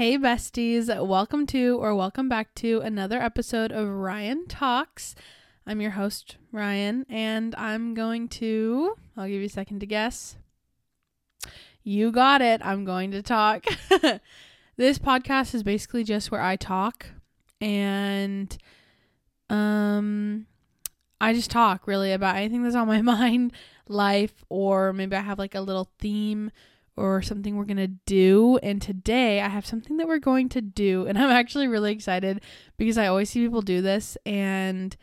Hey, besties. Welcome to or welcome back to another episode of Ryan Talks. I'm your host, Ryan, and I'm going to, I'll give you a second to guess. You got it. I'm going to talk. this podcast is basically just where I talk and um I just talk really about anything that's on my mind, life, or maybe I have like a little theme or something we're going to do. And today I have something that we're going to do. And I'm actually really excited because I always see people do this and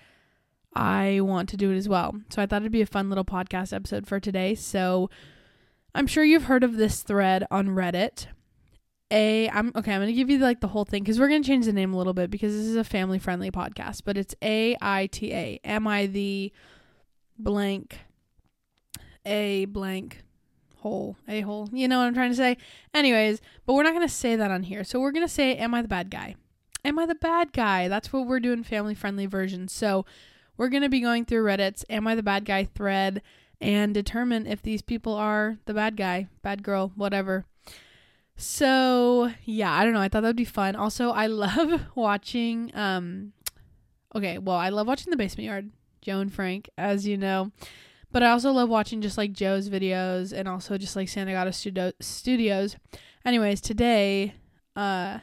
I want to do it as well. So I thought it'd be a fun little podcast episode for today. So I'm sure you've heard of this thread on Reddit. A I'm okay, I'm going to give you like the whole thing cuz we're going to change the name a little bit because this is a family friendly podcast, but it's A I T A. Am I the blank a blank hole, a hole. You know what I'm trying to say? Anyways, but we're not going to say that on here. So we're going to say, Am I the bad guy? Am I the bad guy? That's what we're doing family friendly version. So we're going to be going through Reddit's Am I the bad guy thread and determine if these people are the bad guy, bad girl, whatever. So yeah, I don't know. I thought that would be fun. Also, I love watching. Um, okay, well, I love watching the Basement Yard, Joe and Frank, as you know. But I also love watching just like Joe's videos and also just like Santagato Studio- Studios. Anyways, today, uh,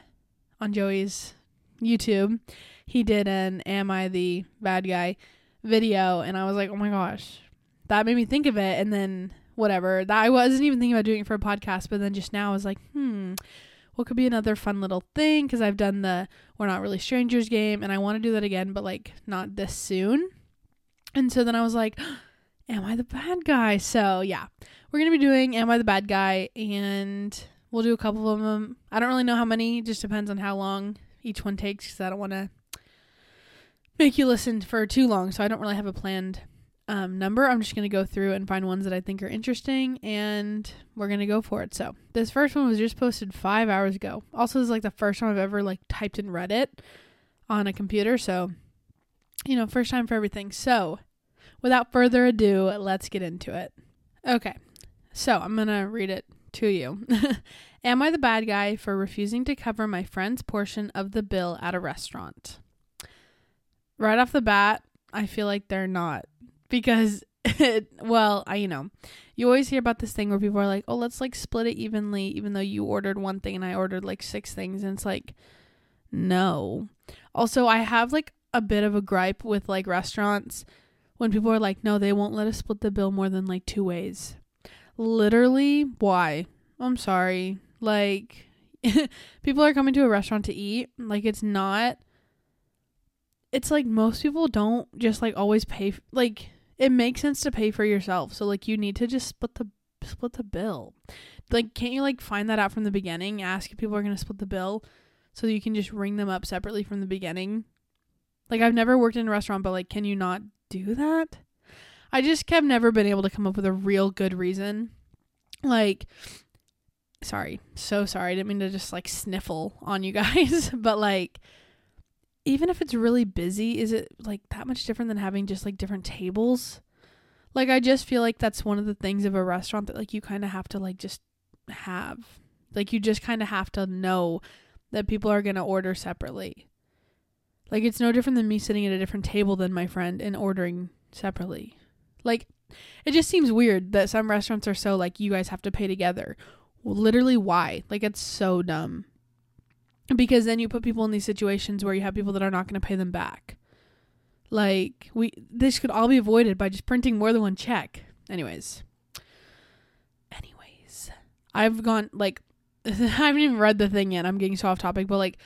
on Joey's YouTube, he did an "Am I the Bad Guy?" video, and I was like, oh my gosh, that made me think of it. And then whatever, that I wasn't even thinking about doing it for a podcast, but then just now I was like, hmm, what could be another fun little thing? Because I've done the "We're Not Really Strangers" game, and I want to do that again, but like not this soon. And so then I was like Am I the bad guy? So, yeah, we're going to be doing Am I the Bad Guy? And we'll do a couple of them. I don't really know how many, just depends on how long each one takes because I don't want to make you listen for too long. So, I don't really have a planned um, number. I'm just going to go through and find ones that I think are interesting and we're going to go for it. So, this first one was just posted five hours ago. Also, this is like the first time I've ever like typed in Reddit on a computer. So, you know, first time for everything. So, without further ado, let's get into it. Okay, so I'm going to read it to you. Am I the bad guy for refusing to cover my friend's portion of the bill at a restaurant? Right off the bat, I feel like they're not because it, well, I you know, you always hear about this thing where people are like, "Oh, let's like split it evenly even though you ordered one thing and I ordered like six things." And it's like, "No." Also, I have like a bit of a gripe with like restaurants when people are like, no, they won't let us split the bill more than like two ways. Literally, why? I'm sorry. Like, people are coming to a restaurant to eat. Like, it's not. It's like most people don't just like always pay. Like, it makes sense to pay for yourself. So like, you need to just split the split the bill. Like, can't you like find that out from the beginning? Ask if people are gonna split the bill, so you can just ring them up separately from the beginning. Like, I've never worked in a restaurant, but like, can you not do that? I just have never been able to come up with a real good reason. Like, sorry, so sorry. I didn't mean to just like sniffle on you guys, but like, even if it's really busy, is it like that much different than having just like different tables? Like, I just feel like that's one of the things of a restaurant that like you kind of have to like just have. Like, you just kind of have to know that people are going to order separately. Like it's no different than me sitting at a different table than my friend and ordering separately. Like it just seems weird that some restaurants are so like you guys have to pay together. Literally why? Like it's so dumb. Because then you put people in these situations where you have people that are not going to pay them back. Like we this could all be avoided by just printing more than one check. Anyways. Anyways, I've gone like I haven't even read the thing yet. I'm getting so off topic, but like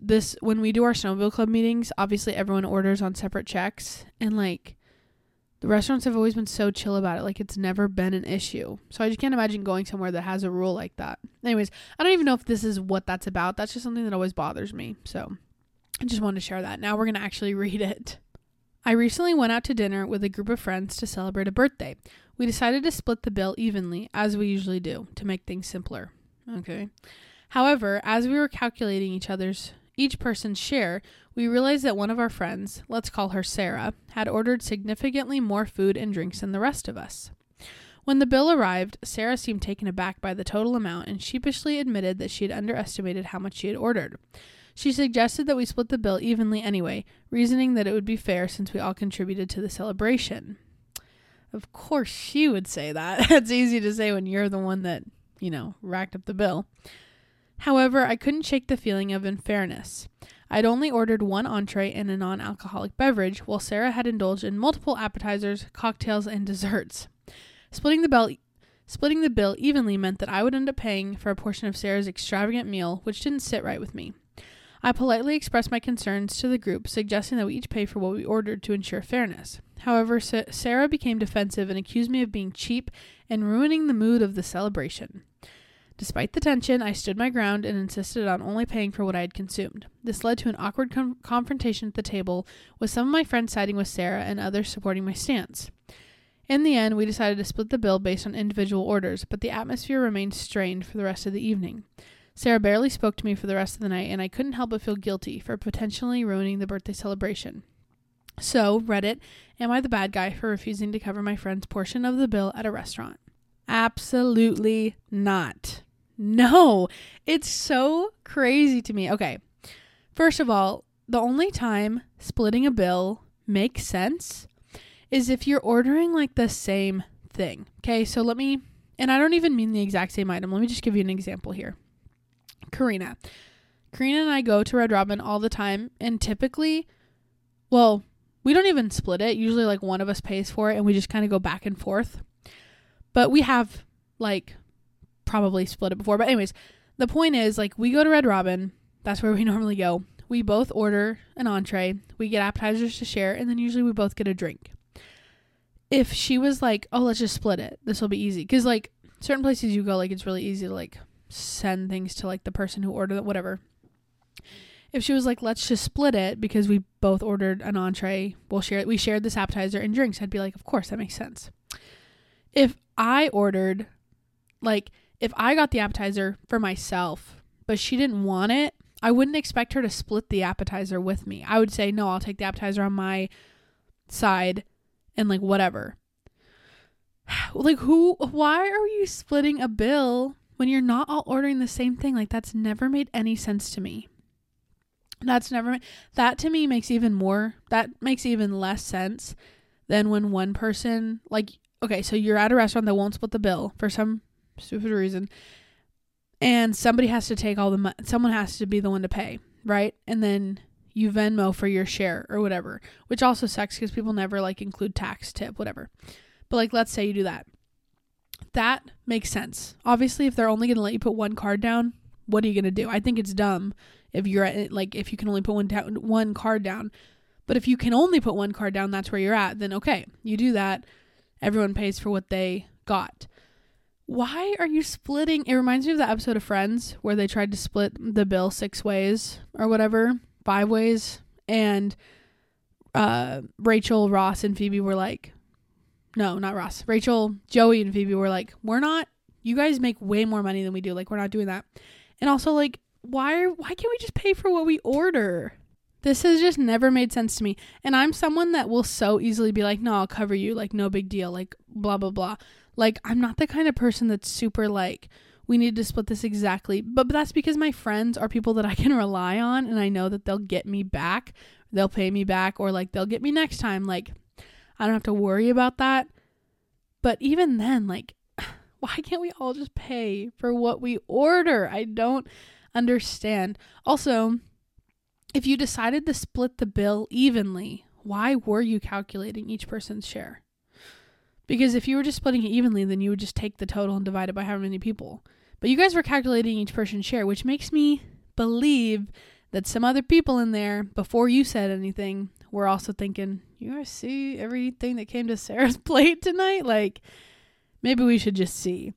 this when we do our snowmobile club meetings obviously everyone orders on separate checks. And like the restaurants have always been so chill about it. Like it's never been an issue. So i just can't imagine going somewhere that has a rule like that. Anyways i don't even know if this is what that's about. That's just something that always bothers me. So i just wanted to share that. Now we're going to actually read it. I recently went out to dinner with a group of friends to celebrate a birthday. We decided to split the bill evenly as we usually do to make things simpler. Okay However, as we were calculating each other's each person's share, we realized that one of our friends, let's call her Sarah, had ordered significantly more food and drinks than the rest of us. When the bill arrived, Sarah seemed taken aback by the total amount and sheepishly admitted that she had underestimated how much she had ordered. She suggested that we split the bill evenly anyway, reasoning that it would be fair since we all contributed to the celebration. Of course, she would say that. It's easy to say when you're the one that, you know, racked up the bill. However, I couldn't shake the feeling of unfairness. I'd only ordered one entree and a non alcoholic beverage, while Sarah had indulged in multiple appetizers, cocktails, and desserts. Splitting the bill splitting the bill evenly meant that I would end up paying for a portion of Sarah's extravagant meal, which didn't sit right with me. I politely expressed my concerns to the group, suggesting that we each pay for what we ordered to ensure fairness. However, Sarah became defensive and accused me of being cheap and ruining the mood of the celebration. Despite the tension, I stood my ground and insisted on only paying for what I had consumed. This led to an awkward com- confrontation at the table, with some of my friends siding with Sarah and others supporting my stance. In the end, we decided to split the bill based on individual orders, but the atmosphere remained strained for the rest of the evening. Sarah barely spoke to me for the rest of the night, and I couldn't help but feel guilty for potentially ruining the birthday celebration. So, Reddit, am I the bad guy for refusing to cover my friend's portion of the bill at a restaurant? Absolutely not. No, it's so crazy to me. Okay, first of all, the only time splitting a bill makes sense is if you're ordering like the same thing. Okay, so let me, and I don't even mean the exact same item. Let me just give you an example here. Karina. Karina and I go to Red Robin all the time, and typically, well, we don't even split it. Usually, like one of us pays for it, and we just kind of go back and forth. But we have like probably split it before. But, anyways, the point is like we go to Red Robin, that's where we normally go. We both order an entree, we get appetizers to share, and then usually we both get a drink if she was like, "Oh, let's just split it. This will be easy." Cuz like certain places you go like it's really easy to like send things to like the person who ordered it whatever. If she was like, "Let's just split it because we both ordered an entree, we'll share we shared this appetizer and drinks." I'd be like, "Of course, that makes sense." If I ordered like if I got the appetizer for myself, but she didn't want it, I wouldn't expect her to split the appetizer with me. I would say, "No, I'll take the appetizer on my side and like whatever. Like who why are you splitting a bill when you're not all ordering the same thing? Like that's never made any sense to me. That's never that to me makes even more that makes even less sense than when one person like okay, so you're at a restaurant that won't split the bill for some stupid reason and somebody has to take all the money someone has to be the one to pay, right? And then you Venmo for your share or whatever, which also sucks because people never like include tax, tip, whatever. But like, let's say you do that. That makes sense. Obviously, if they're only going to let you put one card down, what are you going to do? I think it's dumb if you're at, like, if you can only put one, down, one card down. But if you can only put one card down, that's where you're at, then okay, you do that. Everyone pays for what they got. Why are you splitting? It reminds me of the episode of Friends where they tried to split the bill six ways or whatever five ways and uh Rachel, Ross and Phoebe were like no, not Ross. Rachel, Joey and Phoebe were like, "We're not you guys make way more money than we do. Like we're not doing that." And also like why why can't we just pay for what we order? This has just never made sense to me. And I'm someone that will so easily be like, "No, I'll cover you. Like no big deal. Like blah blah blah." Like I'm not the kind of person that's super like we need to split this exactly. But, but that's because my friends are people that I can rely on and I know that they'll get me back. They'll pay me back or like they'll get me next time. Like I don't have to worry about that. But even then, like why can't we all just pay for what we order? I don't understand. Also, if you decided to split the bill evenly, why were you calculating each person's share? Because if you were just splitting it evenly, then you would just take the total and divide it by how many people. But you guys were calculating each person's share, which makes me believe that some other people in there, before you said anything, were also thinking, you guys see everything that came to Sarah's plate tonight? Like, maybe we should just see.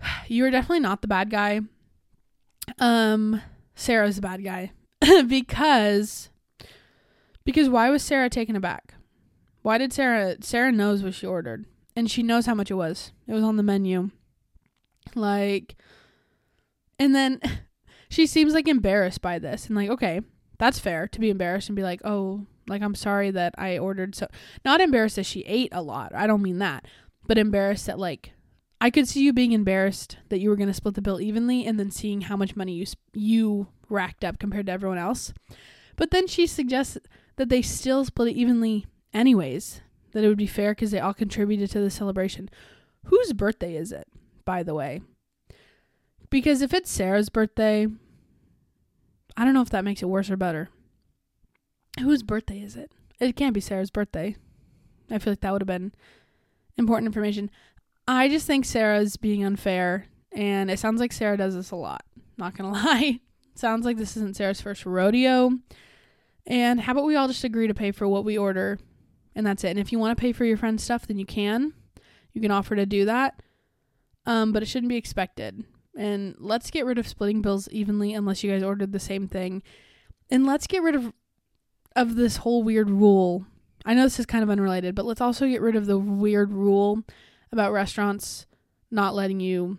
You are definitely not the bad guy. Um, Sarah's the bad guy. because because why was Sarah taken aback? Why did Sarah Sarah knows what she ordered and she knows how much it was. It was on the menu. Like, and then she seems like embarrassed by this and like, okay, that's fair to be embarrassed and be like, oh, like I'm sorry that I ordered so. Not embarrassed that she ate a lot. I don't mean that, but embarrassed that like I could see you being embarrassed that you were going to split the bill evenly and then seeing how much money you you racked up compared to everyone else. But then she suggests that they still split it evenly anyways, that it would be fair cuz they all contributed to the celebration. Whose birthday is it, by the way? Because if it's Sarah's birthday, I don't know if that makes it worse or better. Whose birthday is it? It can't be Sarah's birthday. I feel like that would have been important information. I just think Sarah's being unfair, and it sounds like Sarah does this a lot. Not gonna lie. sounds like this isn't Sarah's first rodeo. And how about we all just agree to pay for what we order, and that's it. And if you want to pay for your friend's stuff, then you can. You can offer to do that. Um, but it shouldn't be expected. And let's get rid of splitting bills evenly unless you guys ordered the same thing. And let's get rid of of this whole weird rule. I know this is kind of unrelated, but let's also get rid of the weird rule about restaurants not letting you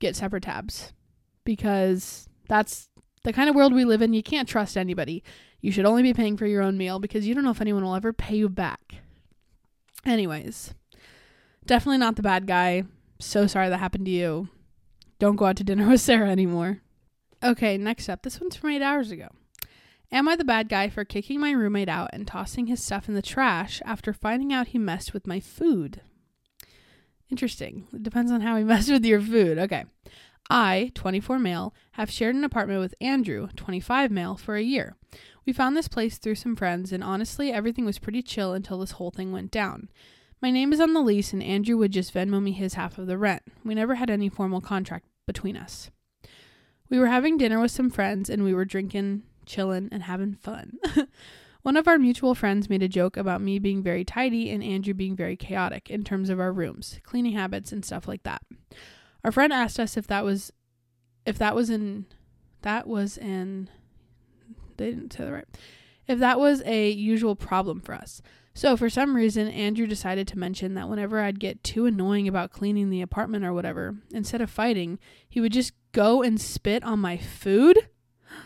get separate tabs because that's the kind of world we live in. You can't trust anybody. You should only be paying for your own meal because you don't know if anyone will ever pay you back. Anyways, definitely not the bad guy. So sorry that happened to you. Don't go out to dinner with Sarah anymore. Okay, next up. This one's from eight hours ago. Am I the bad guy for kicking my roommate out and tossing his stuff in the trash after finding out he messed with my food? Interesting. It depends on how he messed with your food. Okay. I, 24 male, have shared an apartment with Andrew, 25 male, for a year. We found this place through some friends, and honestly, everything was pretty chill until this whole thing went down. My name is on the lease, and Andrew would just Venmo me his half of the rent. We never had any formal contract between us. We were having dinner with some friends, and we were drinking, chilling, and having fun. One of our mutual friends made a joke about me being very tidy and Andrew being very chaotic in terms of our rooms, cleaning habits, and stuff like that. Our friend asked us if that was if that was in that was in they didn't say that right. If that was a usual problem for us. So, for some reason, Andrew decided to mention that whenever I'd get too annoying about cleaning the apartment or whatever, instead of fighting, he would just go and spit on my food.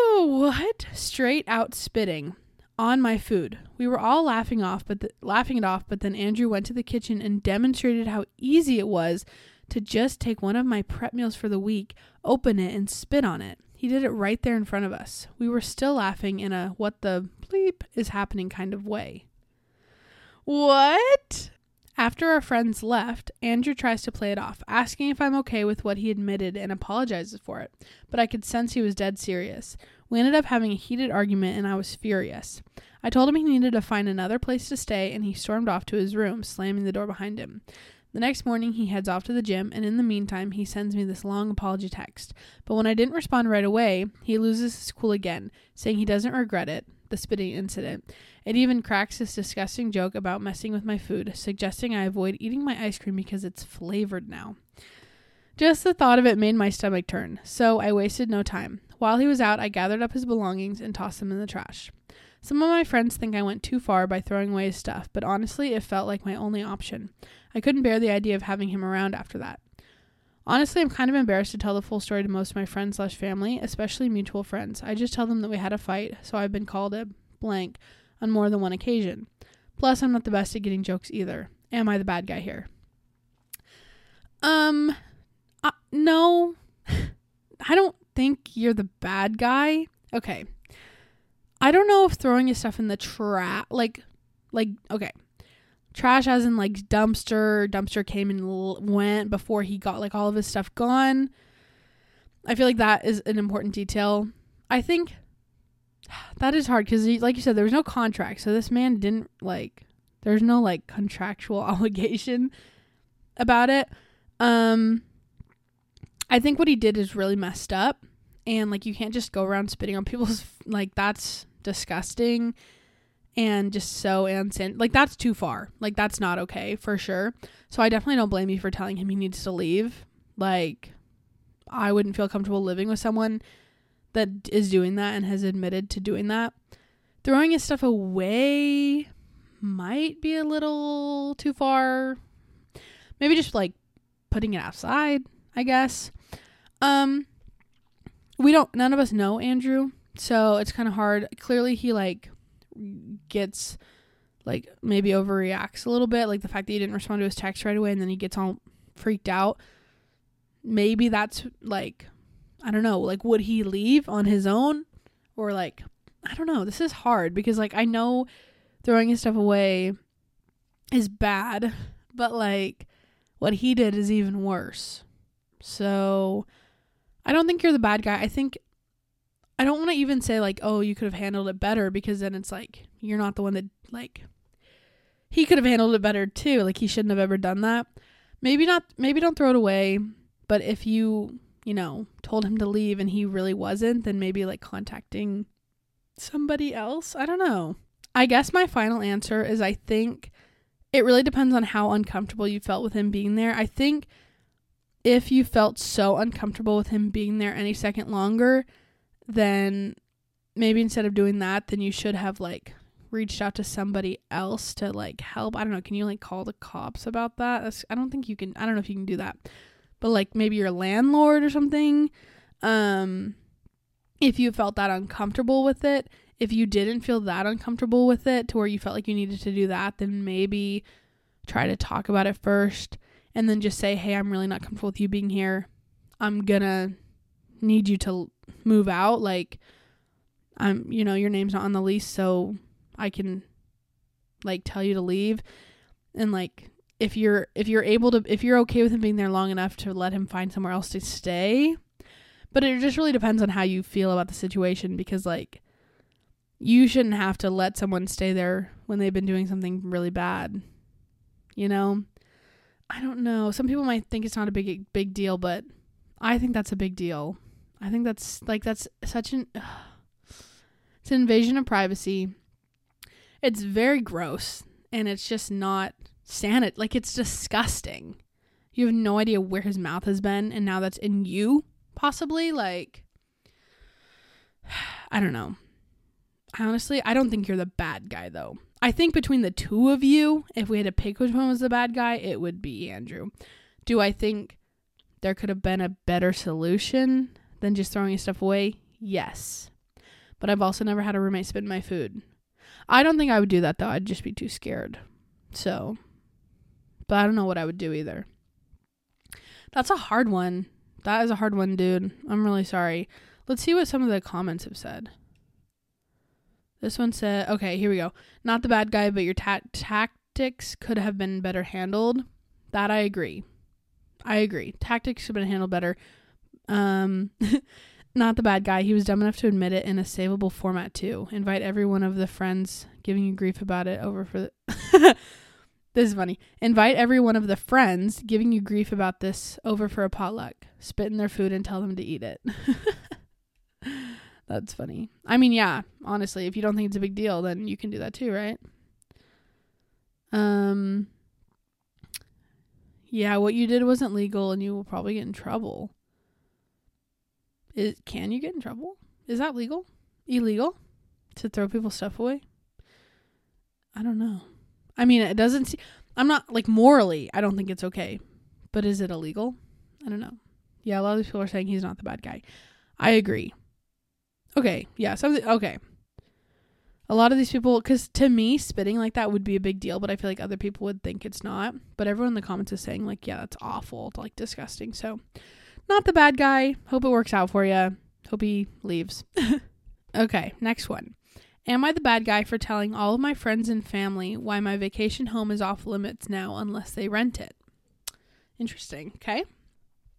Oh, what? Straight out spitting on my food. We were all laughing off, but the, laughing it off, but then Andrew went to the kitchen and demonstrated how easy it was to just take one of my prep meals for the week, open it and spit on it. He did it right there in front of us. We were still laughing in a what the bleep is happening kind of way. What? After our friends left, Andrew tries to play it off, asking if I'm okay with what he admitted and apologizes for it, but I could sense he was dead serious. We ended up having a heated argument and I was furious. I told him he needed to find another place to stay and he stormed off to his room, slamming the door behind him. The next morning, he heads off to the gym, and in the meantime, he sends me this long apology text. But when I didn't respond right away, he loses his cool again, saying he doesn't regret it, the spitting incident. It even cracks this disgusting joke about messing with my food, suggesting I avoid eating my ice cream because it's flavored now. Just the thought of it made my stomach turn, so I wasted no time. While he was out, I gathered up his belongings and tossed them in the trash. Some of my friends think I went too far by throwing away his stuff, but honestly, it felt like my only option. I couldn't bear the idea of having him around after that. Honestly, I'm kind of embarrassed to tell the full story to most of my friends slash family, especially mutual friends. I just tell them that we had a fight, so I've been called a blank on more than one occasion. Plus, I'm not the best at getting jokes either. Am I the bad guy here? Um, uh, no. I don't think you're the bad guy. Okay. I don't know if throwing your stuff in the trash, like, like, okay. Trash as in like dumpster dumpster came and l- went before he got like all of his stuff gone. I feel like that is an important detail. I think that is hard because like you said there was no contract so this man didn't like there's no like contractual obligation about it. Um i think what he did is really messed up and like you can't just go around spitting on people's like that's disgusting and just so insane. Like that's too far. Like that's not okay for sure. So I definitely don't blame you for telling him he needs to leave. Like I wouldn't feel comfortable living with someone that is doing that and has admitted to doing that. Throwing his stuff away might be a little too far. Maybe just like putting it outside, I guess. Um we don't none of us know Andrew, so it's kind of hard. Clearly he like gets like maybe overreacts a little bit, like the fact that he didn't respond to his text right away and then he gets all freaked out. Maybe that's like I don't know, like would he leave on his own or like I don't know. This is hard because like I know throwing his stuff away is bad, but like what he did is even worse. So I don't think you're the bad guy. I think I don't want to even say like, "Oh, you could have handled it better" because then it's like you're not the one that like he could have handled it better too. Like he shouldn't have ever done that. Maybe not maybe don't throw it away, but if you, you know, told him to leave and he really wasn't, then maybe like contacting somebody else. I don't know. I guess my final answer is I think it really depends on how uncomfortable you felt with him being there. I think if you felt so uncomfortable with him being there any second longer, then maybe instead of doing that, then you should have like reached out to somebody else to like help. I don't know. Can you like call the cops about that? That's, I don't think you can. I don't know if you can do that, but like maybe your landlord or something. Um, if you felt that uncomfortable with it, if you didn't feel that uncomfortable with it to where you felt like you needed to do that, then maybe try to talk about it first and then just say, hey, I'm really not comfortable with you being here. I'm gonna need you to move out. Like, I'm, you know, your name's not on the lease, so I can like tell you to leave. And like, if you're if you're able to if you're okay with him being there long enough to let him find somewhere else to stay, but it just really depends on how you feel about the situation because like you shouldn't have to let someone stay there when they've been doing something really bad. You know? I don't know. Some people might think it's not a big big deal, but I think that's a big deal. I think that's like that's such an it's an invasion of privacy. It's very gross and it's just not sanit like it's disgusting. You have no idea where his mouth has been and now that's in you possibly like I don't know. Honestly, I don't think you're the bad guy though. I think between the two of you, if we had to pick which one was the bad guy, it would be Andrew. Do I think there could have been a better solution than just throwing his stuff away? Yes. But I've also never had a roommate spit in my food. I don't think I would do that though. I'd just be too scared. So, but I don't know what I would do either. That's a hard one. That is a hard one, dude. I'm really sorry. Let's see what some of the comments have said. This one said, okay, here we go. Not the bad guy, but your ta- tactics could have been better handled. That I agree. I agree. Tactics should have been handled better. Um, not the bad guy. He was dumb enough to admit it in a savable format too. Invite every one of the friends giving you grief about it over for the. this is funny. Invite every one of the friends giving you grief about this over for a potluck. Spit in their food and tell them to eat it. That's funny. I mean, yeah, honestly, if you don't think it's a big deal, then you can do that too, right? Um Yeah, what you did wasn't legal and you will probably get in trouble. Is can you get in trouble? Is that legal? Illegal to throw people's stuff away? I don't know. I mean, it doesn't see I'm not like morally, I don't think it's okay. But is it illegal? I don't know. Yeah, a lot of these people are saying he's not the bad guy. I agree. Okay, yeah, something. Okay, a lot of these people, because to me, spitting like that would be a big deal, but I feel like other people would think it's not. But everyone in the comments is saying like, yeah, that's awful, like disgusting. So, not the bad guy. Hope it works out for you. Hope he leaves. okay, next one. Am I the bad guy for telling all of my friends and family why my vacation home is off limits now unless they rent it? Interesting. Okay.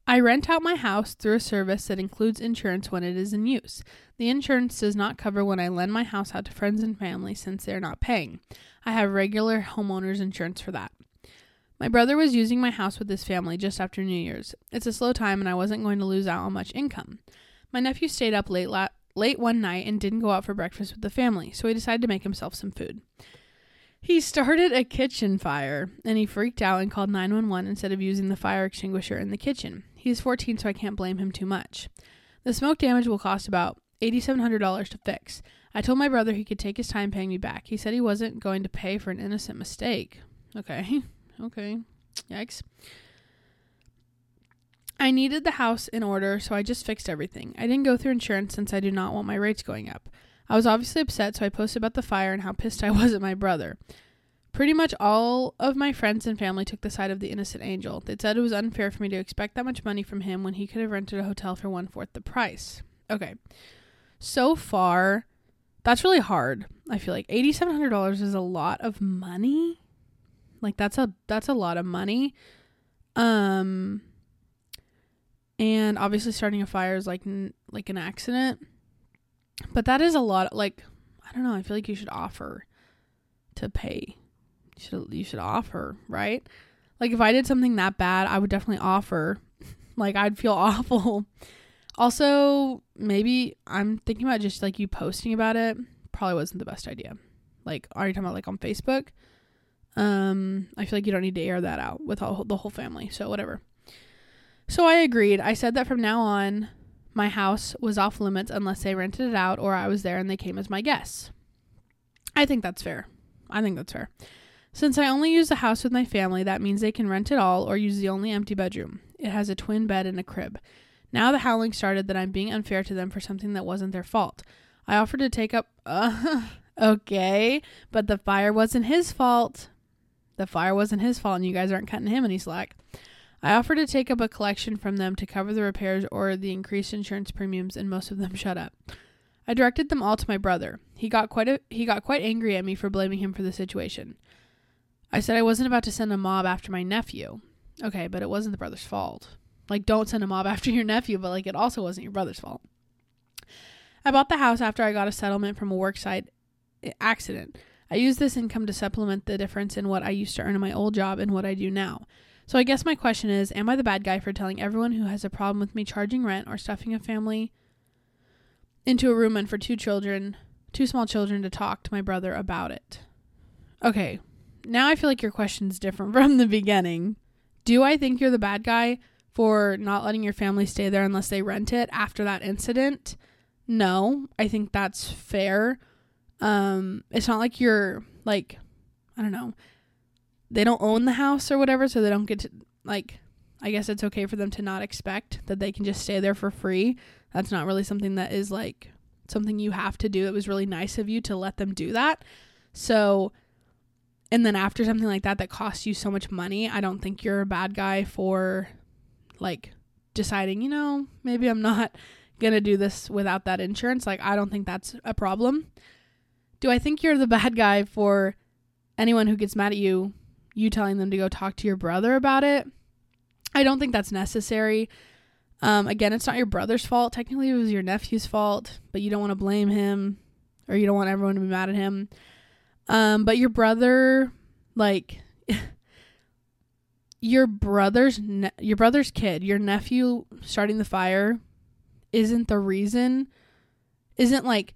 I rent out my house through a service that includes insurance when it is in use. The insurance does not cover when I lend my house out to friends and family since they are not paying. I have regular homeowners insurance for that. My brother was using my house with his family just after New Year's. It's a slow time and I wasn't going to lose out on much income. My nephew stayed up late la- late one night and didn't go out for breakfast with the family, so he decided to make himself some food. He started a kitchen fire and he freaked out and called 911 instead of using the fire extinguisher in the kitchen. He's 14, so I can't blame him too much. The smoke damage will cost about $8,700 to fix. I told my brother he could take his time paying me back. He said he wasn't going to pay for an innocent mistake. Okay. Okay. Yikes. I needed the house in order, so I just fixed everything. I didn't go through insurance since I do not want my rates going up. I was obviously upset, so I posted about the fire and how pissed I was at my brother. Pretty much all of my friends and family took the side of the innocent angel. They said it was unfair for me to expect that much money from him when he could have rented a hotel for one fourth the price. Okay. So far, that's really hard. I feel like $8700 is a lot of money. Like that's a that's a lot of money. Um and obviously starting a fire is like n- like an accident. But that is a lot like I don't know, I feel like you should offer to pay. You should you should offer, right? Like if I did something that bad, I would definitely offer. like I'd feel awful. Also, maybe I'm thinking about just like you posting about it. Probably wasn't the best idea. Like, are you talking about like on Facebook? Um, I feel like you don't need to air that out with all, the whole family. So whatever. So I agreed. I said that from now on, my house was off limits unless they rented it out or I was there and they came as my guests. I think that's fair. I think that's fair. Since I only use the house with my family, that means they can rent it all or use the only empty bedroom. It has a twin bed and a crib. Now the howling started that I'm being unfair to them for something that wasn't their fault. I offered to take up. Uh, okay, but the fire wasn't his fault. The fire wasn't his fault, and you guys aren't cutting him any slack. I offered to take up a collection from them to cover the repairs or the increased insurance premiums, and most of them shut up. I directed them all to my brother. He got quite a, he got quite angry at me for blaming him for the situation. I said I wasn't about to send a mob after my nephew. Okay, but it wasn't the brother's fault. Like, don't send a mob after your nephew, but like, it also wasn't your brother's fault. I bought the house after I got a settlement from a worksite eh, accident. I used this income to supplement the difference in what I used to earn in my old job and what I do now. So I guess my question is Am I the bad guy for telling everyone who has a problem with me charging rent or stuffing a family into a room and for two children, two small children, to talk to my brother about it? Okay, now I feel like your question's different from the beginning. Do I think you're the bad guy for not letting your family stay there unless they rent it after that incident. No, I think that's fair. Um, it's not like you're like, I don't know, they don't own the house or whatever, so they don't get to like. I guess it's okay for them to not expect that they can just stay there for free. That's not really something that is like something you have to do. It was really nice of you to let them do that. So, and then after something like that that costs you so much money, I don't think you're a bad guy for like deciding, you know, maybe I'm not going to do this without that insurance. Like, I don't think that's a problem. Do I think you're the bad guy for anyone who gets mad at you, you telling them to go talk to your brother about it? I don't think that's necessary. Um, again, it's not your brother's fault. Technically, it was your nephew's fault, but you don't want to blame him or you don't want everyone to be mad at him. Um, but your brother, like, your brother's ne- your brother's kid, your nephew starting the fire isn't the reason isn't like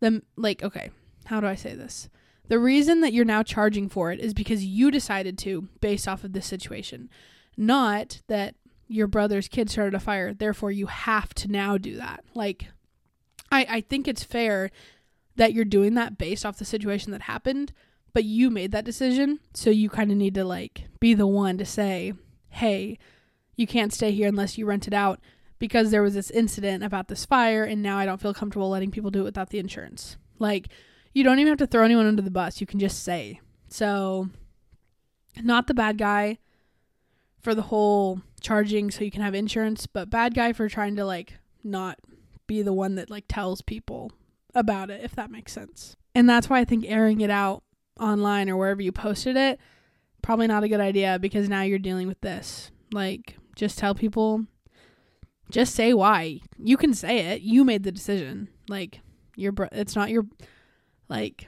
the like okay, how do I say this? The reason that you're now charging for it is because you decided to based off of this situation. Not that your brother's kid started a fire, therefore you have to now do that. Like I I think it's fair that you're doing that based off the situation that happened, but you made that decision. So you kind of need to like be the one to say, hey, you can't stay here unless you rent it out because there was this incident about this fire and now I don't feel comfortable letting people do it without the insurance. Like, you don't even have to throw anyone under the bus. You can just say. So, not the bad guy for the whole charging so you can have insurance, but bad guy for trying to like not be the one that like tells people about it, if that makes sense. And that's why I think airing it out online or wherever you posted it, probably not a good idea because now you're dealing with this. Like, just tell people, just say why. You can say it. You made the decision. Like, your bro- it's not your, like,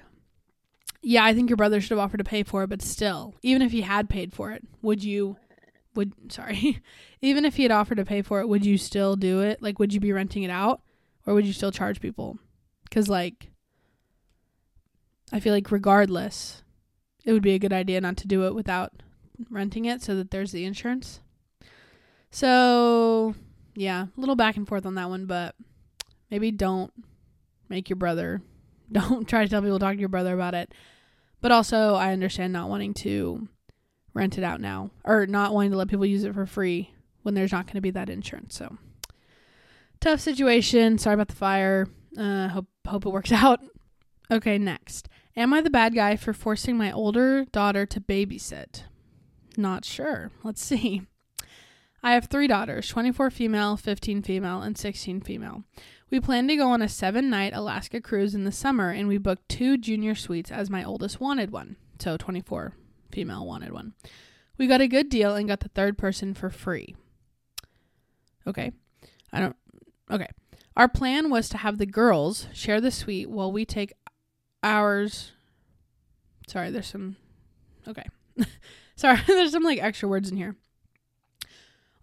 yeah, I think your brother should have offered to pay for it, but still, even if he had paid for it, would you, would, sorry, even if he had offered to pay for it, would you still do it? Like, would you be renting it out or would you still charge people? Because, like, I feel like regardless, it would be a good idea not to do it without renting it so that there's the insurance. So, yeah, a little back and forth on that one, but maybe don't make your brother don't try to tell people to talk to your brother about it. But also, I understand not wanting to rent it out now or not wanting to let people use it for free when there's not going to be that insurance. So, tough situation. Sorry about the fire. Uh, hope hope it works out. Okay, next. Am I the bad guy for forcing my older daughter to babysit? Not sure. Let's see. I have three daughters 24 female, 15 female, and 16 female. We plan to go on a seven night Alaska cruise in the summer, and we booked two junior suites as my oldest wanted one. So 24 female wanted one. We got a good deal and got the third person for free. Okay. I don't. Okay. Our plan was to have the girls share the suite while we take ours. Sorry, there's some. Okay. Sorry, there's some like extra words in here.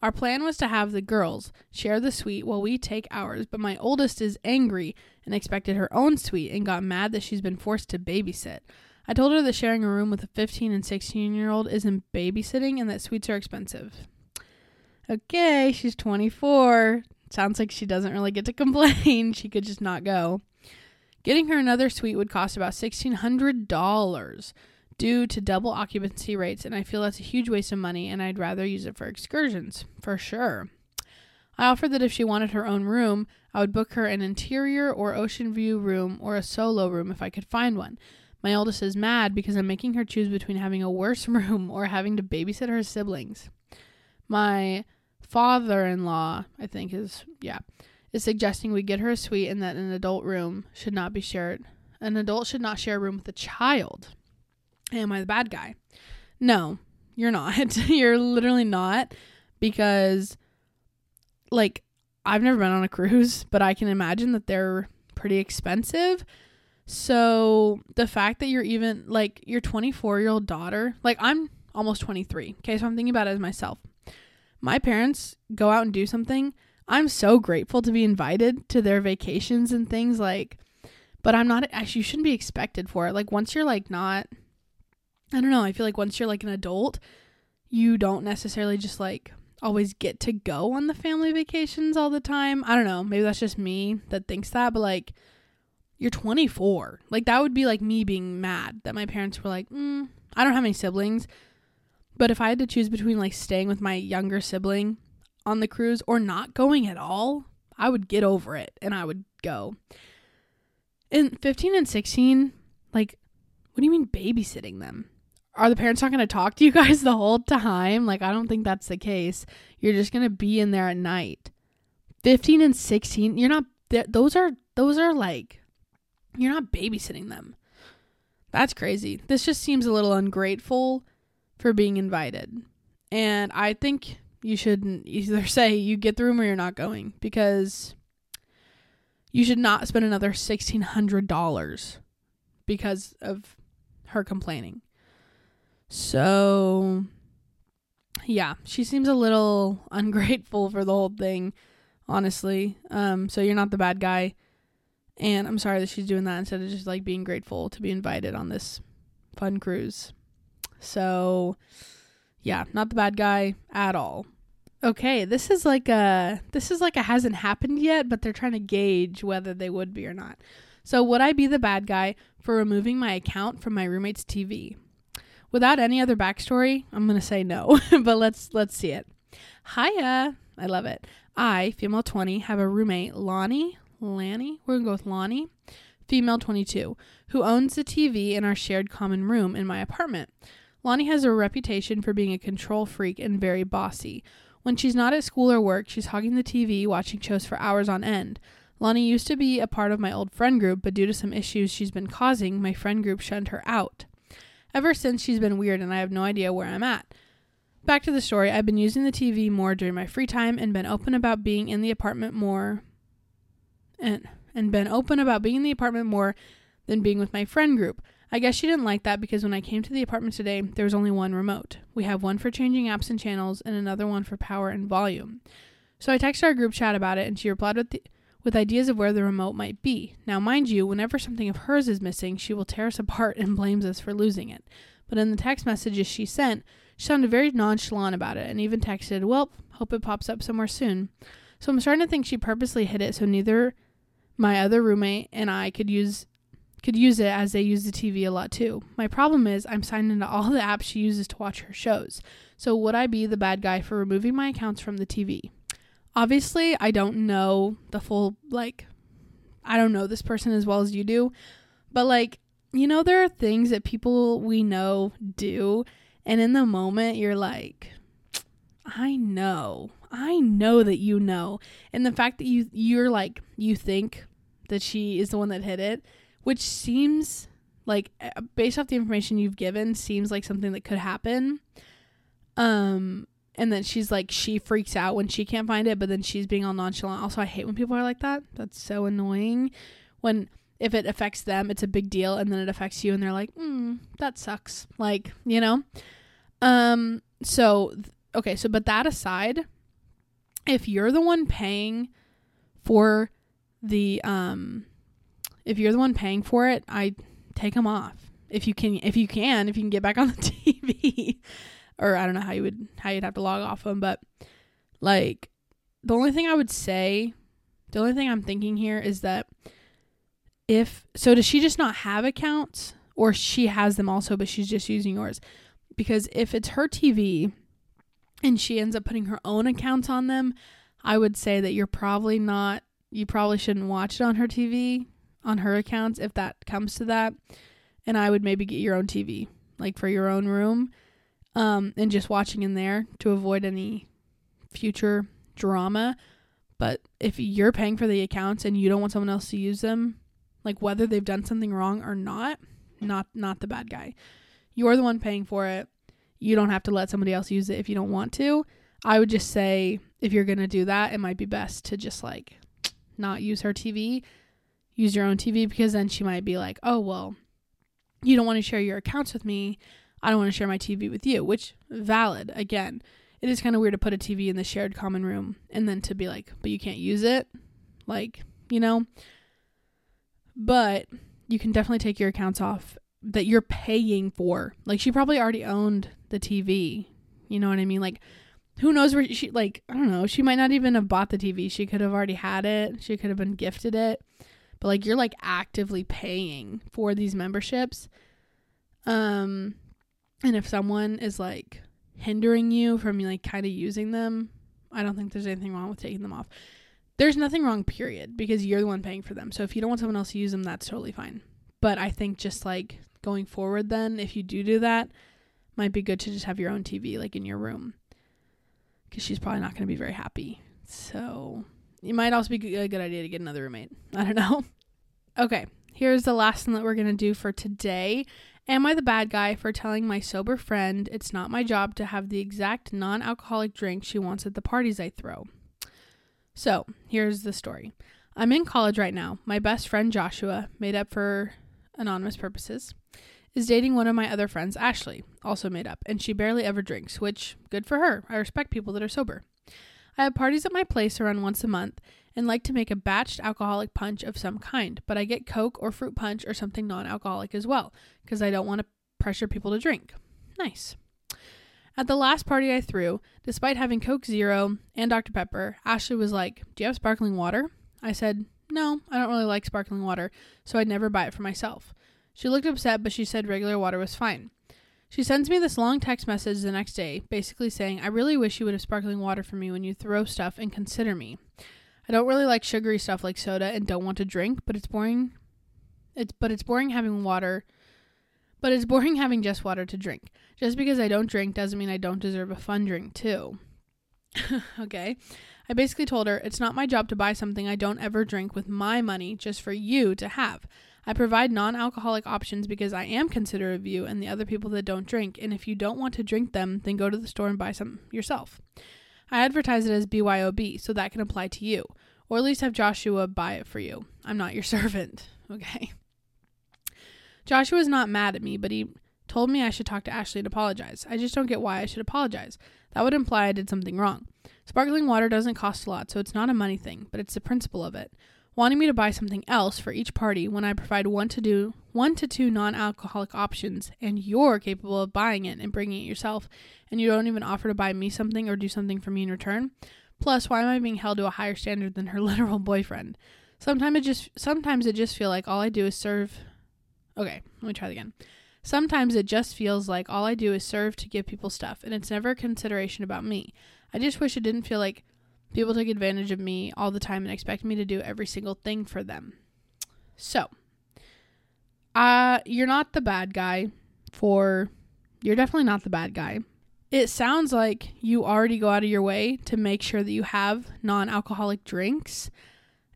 Our plan was to have the girls share the suite while we take ours, but my oldest is angry and expected her own suite and got mad that she's been forced to babysit. I told her that sharing a room with a 15 and 16 year old isn't babysitting and that suites are expensive. Okay, she's 24. Sounds like she doesn't really get to complain. she could just not go. Getting her another suite would cost about $1,600 due to double occupancy rates, and I feel that's a huge waste of money, and I'd rather use it for excursions, for sure. I offered that if she wanted her own room, I would book her an interior or ocean view room or a solo room if I could find one. My oldest is mad because I'm making her choose between having a worse room or having to babysit her siblings. My father in law, I think is, yeah, is suggesting we get her a suite and that an adult room should not be shared. An adult should not share a room with a child. Am I the bad guy? No, you're not. you're literally not because like I've never been on a cruise, but I can imagine that they're pretty expensive. So the fact that you're even like your 24 year old daughter, like I'm almost 23. Okay, so I'm thinking about it as myself. My parents go out and do something. I'm so grateful to be invited to their vacations and things like, but I'm not, actually, you shouldn't be expected for it. Like once you're like not I don't know. I feel like once you're like an adult, you don't necessarily just like always get to go on the family vacations all the time. I don't know. Maybe that's just me that thinks that, but like you're 24. Like that would be like me being mad that my parents were like, mm, I don't have any siblings. But if I had to choose between like staying with my younger sibling on the cruise or not going at all, I would get over it and I would go. In 15 and 16, like, what do you mean babysitting them? are the parents not going to talk to you guys the whole time? Like, I don't think that's the case. You're just going to be in there at night. 15 and 16, you're not, those are, those are like, you're not babysitting them. That's crazy. This just seems a little ungrateful for being invited. And I think you should either say you get the room or you're not going because you should not spend another $1,600 because of her complaining. So, yeah, she seems a little ungrateful for the whole thing, honestly. Um, so you're not the bad guy. And I'm sorry that she's doing that instead of just like being grateful to be invited on this fun cruise. So, yeah, not the bad guy at all. Okay, this is like a this is like a hasn't happened yet, but they're trying to gauge whether they would be or not. So, would I be the bad guy for removing my account from my roommate's TV? Without any other backstory, I'm gonna say no, but let's let's see it. Hiya, I love it. I, female 20, have a roommate, Lonnie, Lanny, we're gonna go with Lonnie, female 22, who owns the TV in our shared common room in my apartment. Lonnie has a reputation for being a control freak and very bossy. When she's not at school or work, she's hogging the TV, watching shows for hours on end. Lonnie used to be a part of my old friend group, but due to some issues she's been causing, my friend group shunned her out. Ever since, she's been weird and I have no idea where I'm at. Back to the story, I've been using the TV more during my free time and been open about being in the apartment more and and been open about being in the apartment more than being with my friend group. I guess she didn't like that because when I came to the apartment today, there was only one remote. We have one for changing apps and channels and another one for power and volume. So I texted our group chat about it and she replied with the, with ideas of where the remote might be. Now, mind you, whenever something of hers is missing, she will tear us apart and blames us for losing it. But in the text messages she sent, she sounded very nonchalant about it and even texted, Well, hope it pops up somewhere soon. So I'm starting to think she purposely hid it so neither my other roommate and I could use could use it as they use the TV a lot too. My problem is I'm signed into all the apps she uses to watch her shows. So would I be the bad guy for removing my accounts from the TV? Obviously, I don't know the full like I don't know this person as well as you do, but like you know, there are things that people we know do, and in the moment, you're like, I know, I know that you know, and the fact that you you're like you think that she is the one that hit it, which seems like uh, based off the information you've given, seems like something that could happen. Um, and then she's like she freaks out when she can't find it, but then she's being all nonchalant. Also, I hate when people are like that. That's so annoying. When if it affects them, it's a big deal, and then it affects you, and they're like, mm, "That sucks." Like you know. Um. So okay. So, but that aside, if you're the one paying for the um, if you're the one paying for it, I take them off. If you can. If you can, if you can get back on the TV, or I don't know how you would how you'd have to log off them, but like the only thing I would say, the only thing I'm thinking here is that if so does she just not have accounts? Or she has them also but she's just using yours? Because if it's her tv and she ends up putting her own accounts on them i would say that you're probably not you probably shouldn't watch it on her tv on her accounts if that comes to that and i would maybe get your own tv like for your own room um and just watching in there to avoid any future drama. But if you're paying for the accounts and you don't want someone else to use them like whether they've done something wrong or not not not the bad guy. You're the one paying for it. You don't have to let somebody else use it if you don't want to. I would just say if you're going to do that it might be best to just like not use her tv use your own tv because then she might be like oh well you don't want to share your accounts with me i don't want to share my tv with you which valid again it is kind of weird to put a tv in the shared common room and then to be like but you can't use it like you know but you can definitely take your accounts off that you're paying for. Like she probably already owned the TV. You know what I mean? Like who knows where she like I don't know, she might not even have bought the TV. She could have already had it. She could have been gifted it. But like you're like actively paying for these memberships. Um and if someone is like hindering you from like kind of using them, I don't think there's anything wrong with taking them off. There's nothing wrong, period, because you're the one paying for them. So if you don't want someone else to use them, that's totally fine. But I think just like going forward, then, if you do do that, might be good to just have your own TV like in your room because she's probably not going to be very happy. So it might also be a good idea to get another roommate. I don't know. Okay, here's the last one that we're going to do for today. Am I the bad guy for telling my sober friend it's not my job to have the exact non alcoholic drink she wants at the parties I throw? So, here's the story. I'm in college right now. My best friend Joshua, made up for anonymous purposes, is dating one of my other friends, Ashley, also made up, and she barely ever drinks, which, good for her. I respect people that are sober. I have parties at my place around once a month and like to make a batched alcoholic punch of some kind, but I get Coke or fruit punch or something non alcoholic as well, because I don't want to pressure people to drink. Nice. At the last party I threw, despite having Coke Zero and Dr. Pepper, Ashley was like, Do you have sparkling water? I said, No, I don't really like sparkling water, so I'd never buy it for myself. She looked upset, but she said regular water was fine. She sends me this long text message the next day, basically saying, I really wish you would have sparkling water for me when you throw stuff and consider me. I don't really like sugary stuff like soda and don't want to drink, but it's boring. It's but it's boring having water but it's boring having just water to drink. Just because I don't drink doesn't mean I don't deserve a fun drink, too. okay. I basically told her it's not my job to buy something I don't ever drink with my money just for you to have. I provide non alcoholic options because I am considerate of you and the other people that don't drink, and if you don't want to drink them, then go to the store and buy some yourself. I advertise it as BYOB, so that can apply to you, or at least have Joshua buy it for you. I'm not your servant, okay? Joshua is not mad at me, but he told me I should talk to Ashley and apologize. I just don't get why I should apologize. That would imply I did something wrong. Sparkling water doesn't cost a lot, so it's not a money thing, but it's the principle of it. Wanting me to buy something else for each party when I provide one to do one to two non-alcoholic options and you're capable of buying it and bringing it yourself and you don't even offer to buy me something or do something for me in return. Plus, why am I being held to a higher standard than her literal boyfriend? Sometimes it just sometimes it just feel like all I do is serve Okay, let me try that again. Sometimes it just feels like all I do is serve to give people stuff, and it's never a consideration about me. I just wish it didn't feel like people took advantage of me all the time and expect me to do every single thing for them. So, uh you're not the bad guy for you're definitely not the bad guy. It sounds like you already go out of your way to make sure that you have non-alcoholic drinks.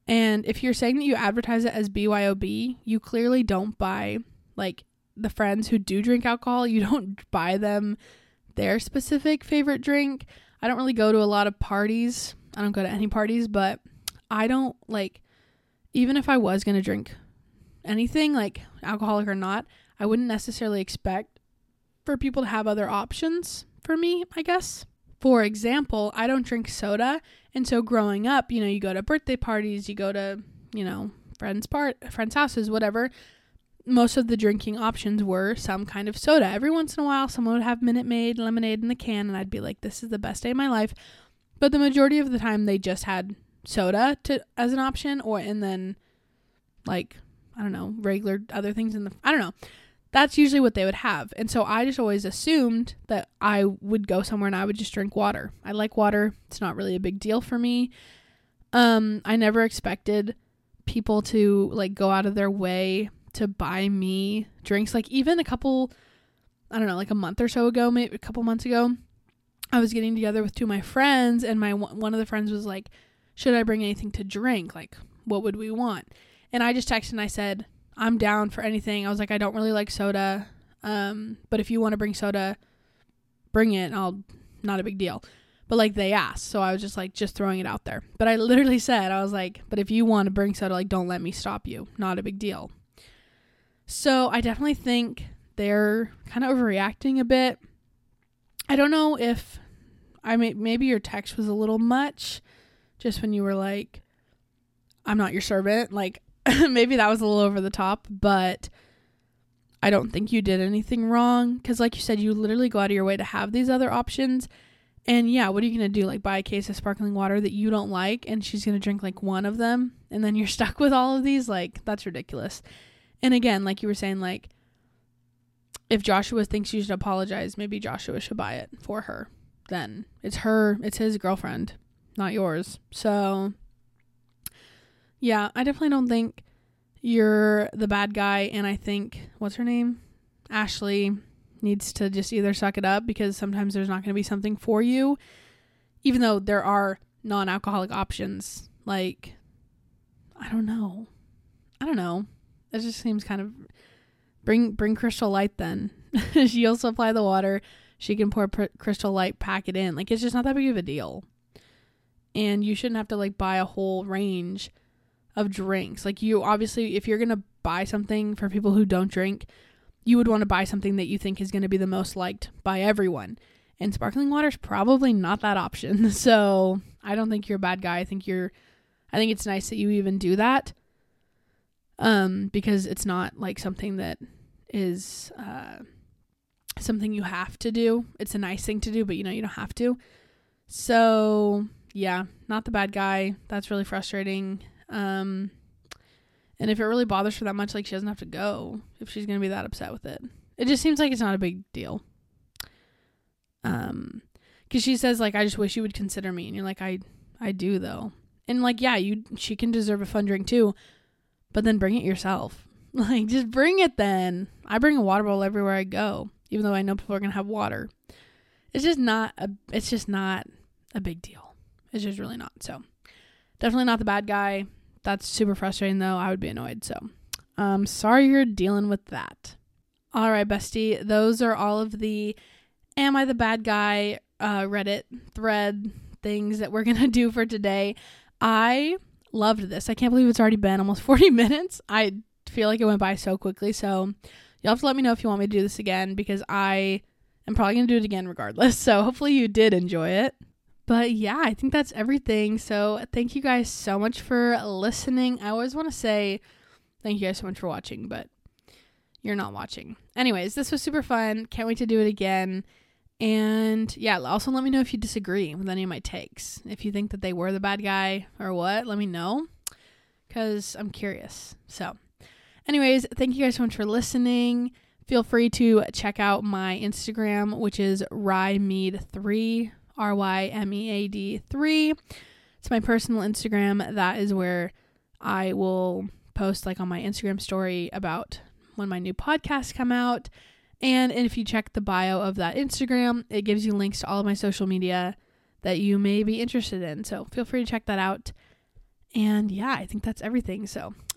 And if you're saying that you advertise it as BYOB, you clearly don't buy like the friends who do drink alcohol, you don't buy them their specific favorite drink. I don't really go to a lot of parties. I don't go to any parties, but I don't like even if I was going to drink anything like alcoholic or not, I wouldn't necessarily expect for people to have other options for me, I guess. For example, I don't drink soda, and so growing up, you know, you go to birthday parties, you go to, you know, friends part friends houses, whatever. Most of the drinking options were some kind of soda. Every once in a while, someone would have Minute Maid lemonade in the can, and I'd be like, "This is the best day of my life." But the majority of the time, they just had soda to as an option, or and then like I don't know regular other things in the I don't know that's usually what they would have. And so I just always assumed that I would go somewhere and I would just drink water. I like water. It's not really a big deal for me. Um I never expected people to like go out of their way to buy me drinks like even a couple I don't know, like a month or so ago, maybe a couple months ago, I was getting together with two of my friends and my one of the friends was like, "Should I bring anything to drink? Like what would we want?" And I just texted and I said, I'm down for anything. I was like, I don't really like soda. Um, but if you want to bring soda, bring it. I'll not a big deal. But like they asked, so I was just like just throwing it out there. But I literally said, I was like, but if you want to bring soda, like don't let me stop you. Not a big deal. So I definitely think they're kind of overreacting a bit. I don't know if I may maybe your text was a little much just when you were like I'm not your servant. Like maybe that was a little over the top, but I don't think you did anything wrong because, like you said, you literally go out of your way to have these other options. And yeah, what are you going to do? Like buy a case of sparkling water that you don't like and she's going to drink like one of them and then you're stuck with all of these? Like, that's ridiculous. And again, like you were saying, like, if Joshua thinks you should apologize, maybe Joshua should buy it for her. Then it's her, it's his girlfriend, not yours. So yeah, I definitely don't think you're the bad guy. And I think, what's her name? Ashley needs to just either suck it up because sometimes there's not going to be something for you, even though there are non alcoholic options. Like, I don't know. I don't know. It just seems kind of bring bring Crystal Light then. She'll supply the water. She can pour pr- Crystal Light, pack it in. Like it's just not that big of a deal. And you shouldn't have to like buy a whole range of drinks. Like you obviously if you're going to buy something for people who don't drink, you would want to buy something that you think is going to be the most liked by everyone. And sparkling water is probably not that option. So, I don't think you're a bad guy. I think you're I think it's nice that you even do that. Um because it's not like something that is uh something you have to do. It's a nice thing to do, but you know you don't have to. So, yeah, not the bad guy. That's really frustrating. Um, and if it really bothers her that much, like she doesn't have to go if she's gonna be that upset with it. It just seems like it's not a big deal. Um, because she says like I just wish you would consider me, and you're like I I do though, and like yeah, you she can deserve a fun drink too, but then bring it yourself. Like just bring it then. I bring a water bottle everywhere I go, even though I know people are gonna have water. It's just not a. It's just not a big deal. It's just really not. So definitely not the bad guy. That's super frustrating though. I would be annoyed. So, um, sorry you're dealing with that. All right, bestie. Those are all of the "Am I the bad guy?" Uh, Reddit thread things that we're gonna do for today. I loved this. I can't believe it's already been almost 40 minutes. I feel like it went by so quickly. So you'll have to let me know if you want me to do this again because I am probably gonna do it again regardless. So hopefully you did enjoy it. But yeah, I think that's everything. So thank you guys so much for listening. I always want to say thank you guys so much for watching, but you're not watching. Anyways, this was super fun. Can't wait to do it again. And yeah, also let me know if you disagree with any of my takes. If you think that they were the bad guy or what, let me know because I'm curious. So, anyways, thank you guys so much for listening. Feel free to check out my Instagram, which is rymead3 R Y M E A D 3. It's my personal Instagram. That is where I will post, like, on my Instagram story about when my new podcasts come out. And if you check the bio of that Instagram, it gives you links to all of my social media that you may be interested in. So feel free to check that out. And yeah, I think that's everything. So